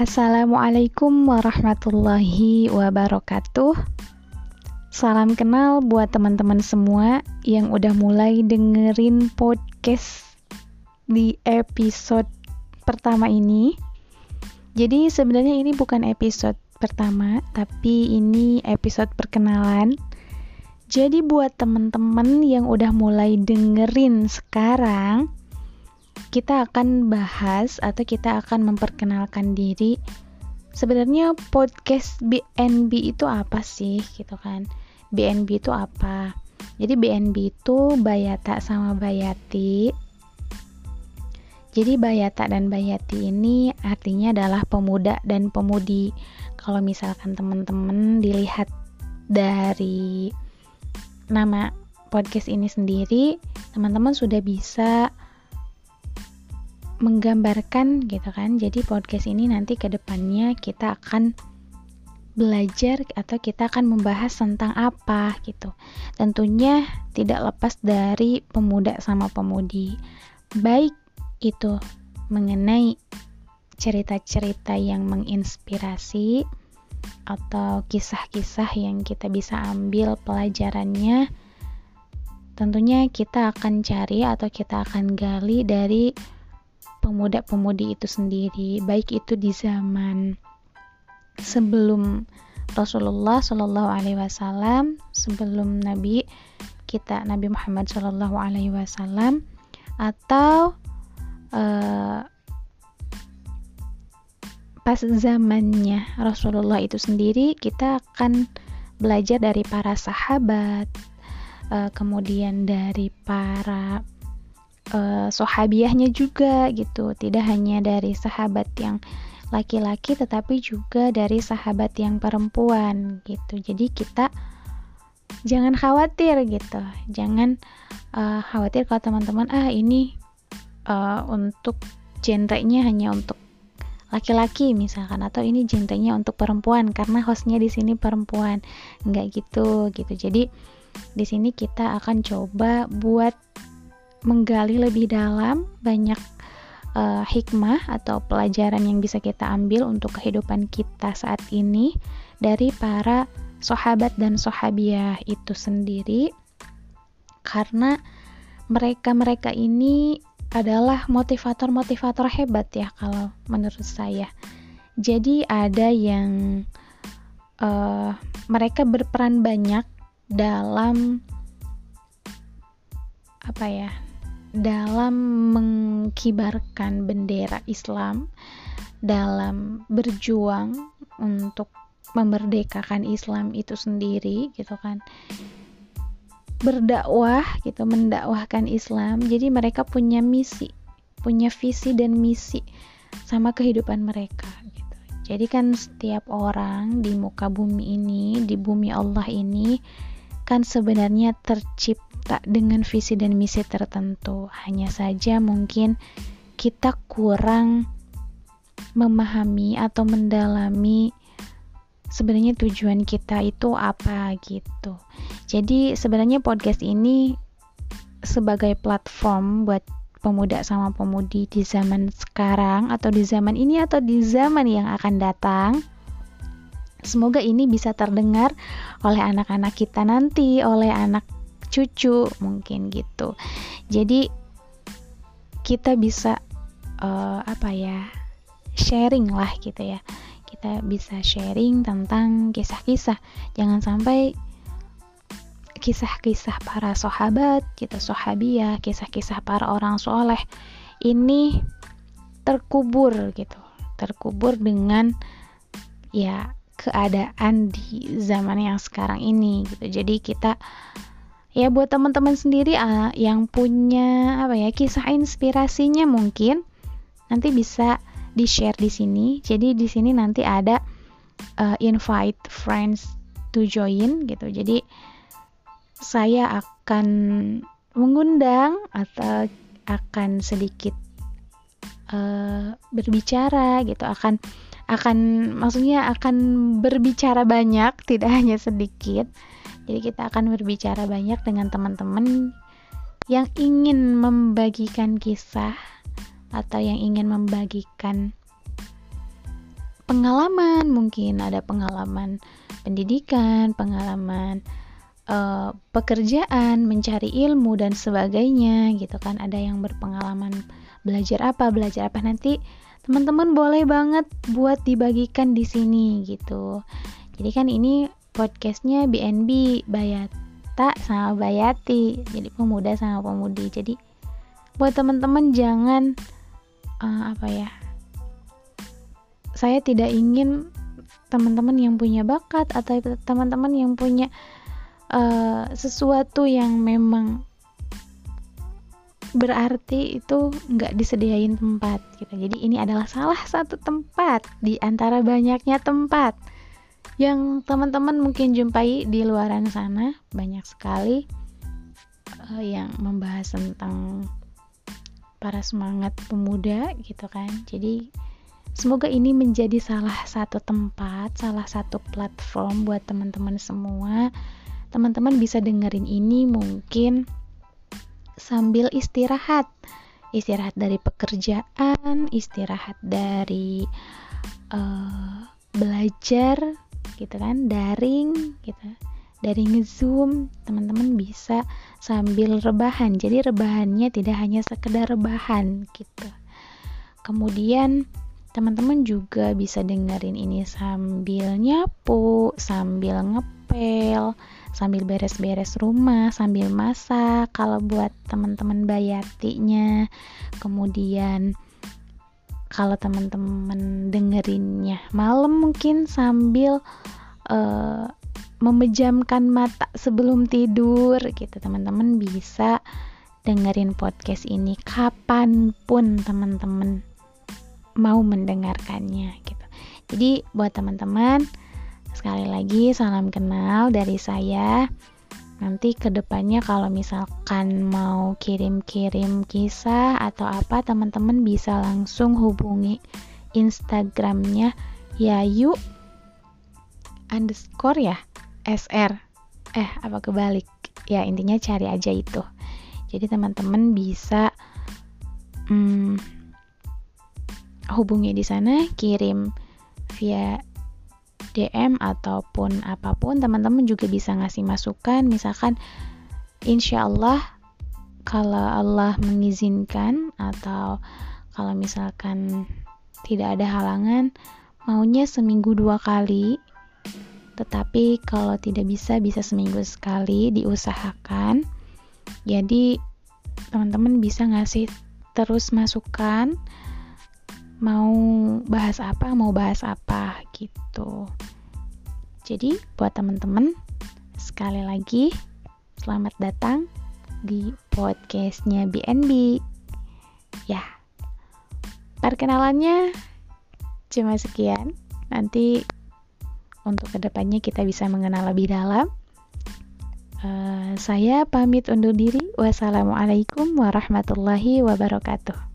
Assalamualaikum warahmatullahi wabarakatuh. Salam kenal buat teman-teman semua yang udah mulai dengerin podcast di episode pertama ini. Jadi sebenarnya ini bukan episode pertama, tapi ini episode perkenalan. Jadi buat teman-teman yang udah mulai dengerin sekarang, kita akan bahas atau kita akan memperkenalkan diri. Sebenarnya podcast BNB itu apa sih gitu kan? BNB itu apa? Jadi BNB itu Bayata sama Bayati. Jadi Bayata dan Bayati ini artinya adalah pemuda dan pemudi. Kalau misalkan teman-teman dilihat dari nama podcast ini sendiri teman-teman sudah bisa menggambarkan gitu kan. Jadi podcast ini nanti ke depannya kita akan belajar atau kita akan membahas tentang apa gitu. Tentunya tidak lepas dari pemuda sama pemudi. Baik itu mengenai cerita-cerita yang menginspirasi atau kisah-kisah yang kita bisa ambil pelajarannya tentunya kita akan cari atau kita akan gali dari pemuda-pemudi itu sendiri, baik itu di zaman sebelum Rasulullah Shallallahu Alaihi Wasallam, sebelum Nabi kita Nabi Muhammad Shallallahu Alaihi Wasallam, atau uh, pas zamannya Rasulullah itu sendiri, kita akan belajar dari para sahabat, uh, kemudian dari para uh, sohabiahnya juga gitu. Tidak hanya dari sahabat yang laki-laki tetapi juga dari sahabat yang perempuan gitu. Jadi kita jangan khawatir gitu. Jangan uh, khawatir kalau teman-teman ah ini uh, untuk genrenya hanya untuk laki-laki misalkan atau ini genrenya untuk perempuan karena hostnya di sini perempuan. Nggak gitu gitu. Jadi di sini kita akan coba buat menggali lebih dalam banyak uh, hikmah atau pelajaran yang bisa kita ambil untuk kehidupan kita saat ini dari para sahabat dan sahabiah itu sendiri karena mereka-mereka ini adalah motivator-motivator hebat ya kalau menurut saya. Jadi ada yang uh, mereka berperan banyak dalam apa ya dalam mengkibarkan bendera Islam, dalam berjuang untuk memerdekakan Islam itu sendiri gitu kan. Berdakwah gitu mendakwahkan Islam. Jadi mereka punya misi punya visi dan misi sama kehidupan mereka gitu. Jadi kan setiap orang di muka bumi ini di bumi Allah ini kan sebenarnya tercipta dengan visi dan misi tertentu. Hanya saja mungkin kita kurang memahami atau mendalami sebenarnya tujuan kita itu apa gitu. Jadi sebenarnya podcast ini sebagai platform buat pemuda sama pemudi di zaman sekarang atau di zaman ini atau di zaman yang akan datang. Semoga ini bisa terdengar oleh anak-anak kita nanti, oleh anak cucu mungkin gitu. Jadi kita bisa uh, apa ya sharing lah gitu ya. Kita bisa sharing tentang kisah-kisah. Jangan sampai kisah-kisah para sahabat kita sahabiah kisah-kisah para orang soleh ini terkubur gitu. Terkubur dengan ya keadaan di zaman yang sekarang ini gitu. Jadi kita ya buat teman-teman sendiri uh, yang punya apa ya kisah inspirasinya mungkin nanti bisa di share di sini. Jadi di sini nanti ada uh, invite friends to join gitu. Jadi saya akan mengundang atau akan sedikit uh, berbicara gitu. Akan akan maksudnya akan berbicara banyak tidak hanya sedikit. Jadi kita akan berbicara banyak dengan teman-teman yang ingin membagikan kisah atau yang ingin membagikan pengalaman. Mungkin ada pengalaman pendidikan pengalaman uh, pekerjaan mencari ilmu dan sebagainya gitu kan. Ada yang berpengalaman belajar apa belajar apa. Nanti teman-teman boleh banget buat dibagikan di sini gitu. Jadi kan ini podcastnya BNB Bayata sama Bayati. Jadi pemuda sama pemudi. Jadi buat teman-teman jangan uh, apa ya saya tidak ingin teman-teman yang punya bakat atau teman-teman yang punya uh, sesuatu yang memang berarti itu nggak disediain tempat gitu. Jadi ini adalah salah satu tempat di antara banyaknya tempat yang teman-teman mungkin jumpai di luaran sana banyak sekali uh, yang membahas tentang para semangat pemuda gitu kan. Jadi semoga ini menjadi salah satu tempat, salah satu platform buat teman-teman semua. Teman-teman bisa dengerin ini mungkin sambil istirahat. Istirahat dari pekerjaan istirahat dari uh, belajar gitu kan daring gitu. Dari ngezoom teman-teman bisa sambil rebahan. Jadi rebahannya tidak hanya sekedar rebahan gitu. Kemudian teman-teman juga bisa dengerin ini sambil nyapu sambil ngepel sambil beres-beres rumah, sambil masak. Kalau buat teman-teman bayatinya, kemudian kalau teman-teman dengerinnya malam mungkin sambil uh, memejamkan mata sebelum tidur gitu teman-teman bisa dengerin podcast ini kapan pun teman-teman mau mendengarkannya gitu jadi buat teman-teman Sekali lagi salam kenal dari saya. Nanti ke depannya kalau misalkan mau kirim-kirim kisah atau apa, teman-teman bisa langsung hubungi Instagramnya Yayu underscore ya SR eh apa kebalik? Ya intinya cari aja itu. Jadi teman-teman bisa hmm, hubungi di sana kirim via DM ataupun apa pun teman-teman juga bisa ngasih masukan. Misalkan insya Allah kalau Allah mengizinkan atau kalau misalkan tidak ada halangan maunya seminggu dua kali. Tetapi kalau tidak bisa bisa seminggu sekali diusahakan. Jadi teman-teman bisa ngasih terus masukan mau bahas apa mau bahas apa gitu. Jadi buat teman-teman sekali lagi selamat datang di podcastnya BNB ya perkenalannya cuma sekian. Nanti untuk ke depannya kita bisa mengenal lebih dalam. Uh, saya pamit undur diri. Wassalamualaikum warahmatullahi wabarakatuh